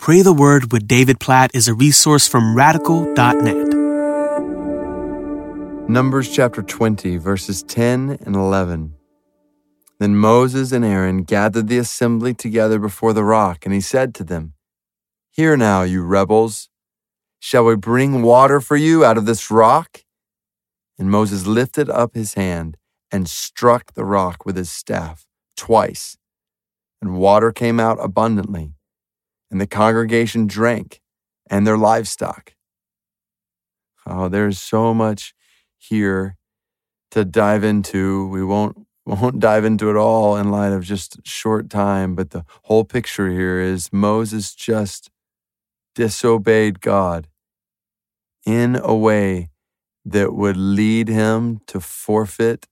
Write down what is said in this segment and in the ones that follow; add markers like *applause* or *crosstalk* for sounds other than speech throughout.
Pray the Word with David Platt is a resource from radical.net. Numbers chapter 20, verses 10 and 11. Then Moses and Aaron gathered the assembly together before the rock, and he said to them, Hear now, you rebels. Shall we bring water for you out of this rock? And Moses lifted up his hand and struck the rock with his staff twice, and water came out abundantly and the congregation drank and their livestock. Oh, there's so much here to dive into. We won't *laughs* won't dive into it all in light of just short time, but the whole picture here is Moses just disobeyed God in a way that would lead him to forfeit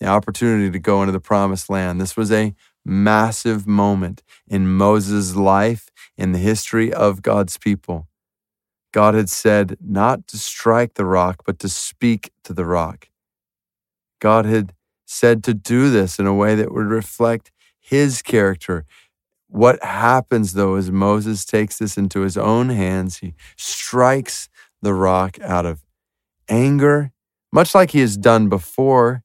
the opportunity to go into the promised land. This was a massive moment in Moses' life in the history of God's people. God had said not to strike the rock, but to speak to the rock. God had said to do this in a way that would reflect his character. What happens though is Moses takes this into his own hands. He strikes the rock out of anger, much like he has done before.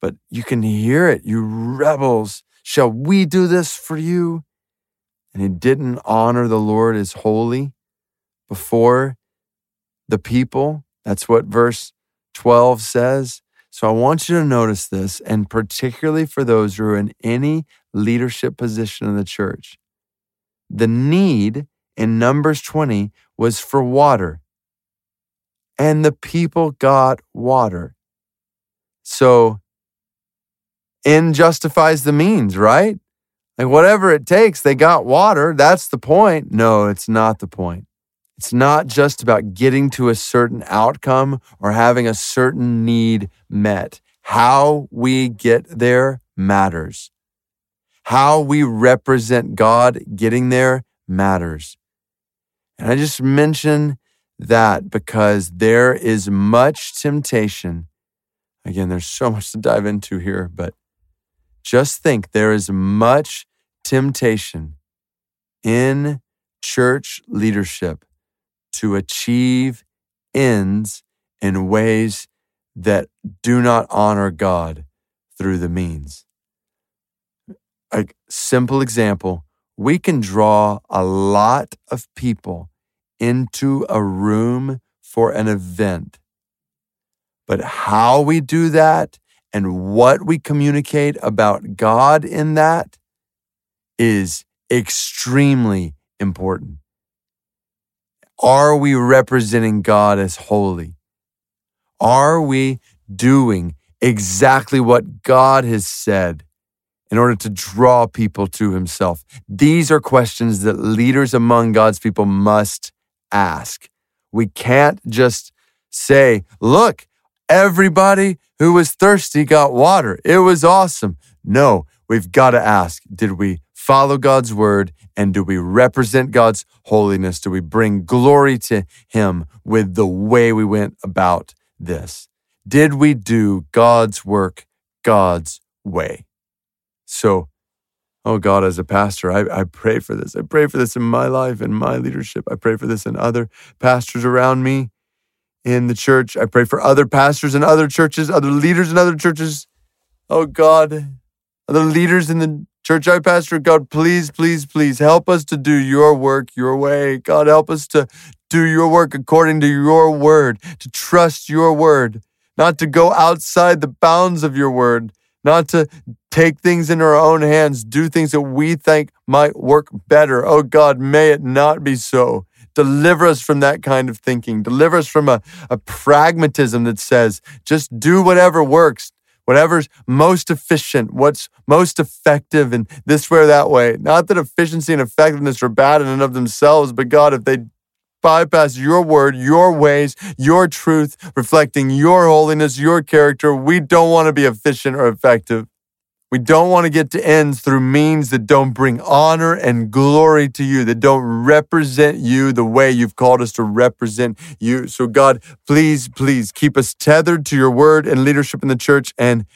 But you can hear it. You rebels Shall we do this for you? And he didn't honor the Lord as holy before the people. That's what verse 12 says. So I want you to notice this, and particularly for those who are in any leadership position in the church. The need in Numbers 20 was for water, and the people got water. So end justifies the means, right? Like whatever it takes, they got water. That's the point. No, it's not the point. It's not just about getting to a certain outcome or having a certain need met. How we get there matters. How we represent God getting there matters. And I just mention that because there is much temptation. Again, there's so much to dive into here, but just think there is much temptation in church leadership to achieve ends in ways that do not honor God through the means. A simple example we can draw a lot of people into a room for an event. But how we do that and what we communicate about God in that is extremely important. Are we representing God as holy? Are we doing exactly what God has said in order to draw people to Himself? These are questions that leaders among God's people must ask. We can't just say, look, Everybody who was thirsty got water. It was awesome. No, we've got to ask did we follow God's word and do we represent God's holiness? Do we bring glory to Him with the way we went about this? Did we do God's work God's way? So, oh God, as a pastor, I, I pray for this. I pray for this in my life in my leadership. I pray for this in other pastors around me in the church. I pray for other pastors in other churches, other leaders in other churches. Oh God, other leaders in the church I pastor. God, please, please, please help us to do your work your way. God, help us to do your work according to your word, to trust your word, not to go outside the bounds of your word, not to take things in our own hands, do things that we think might work better. Oh God, may it not be so. Deliver us from that kind of thinking. Deliver us from a, a pragmatism that says just do whatever works, whatever's most efficient, what's most effective, and this way or that way. Not that efficiency and effectiveness are bad in and of themselves, but God, if they bypass your word, your ways, your truth, reflecting your holiness, your character, we don't want to be efficient or effective. We don't want to get to ends through means that don't bring honor and glory to you, that don't represent you the way you've called us to represent you. So, God, please, please keep us tethered to your word and leadership in the church and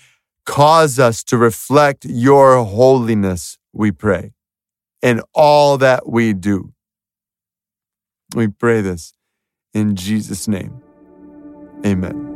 cause us to reflect your holiness, we pray, in all that we do. We pray this in Jesus' name. Amen.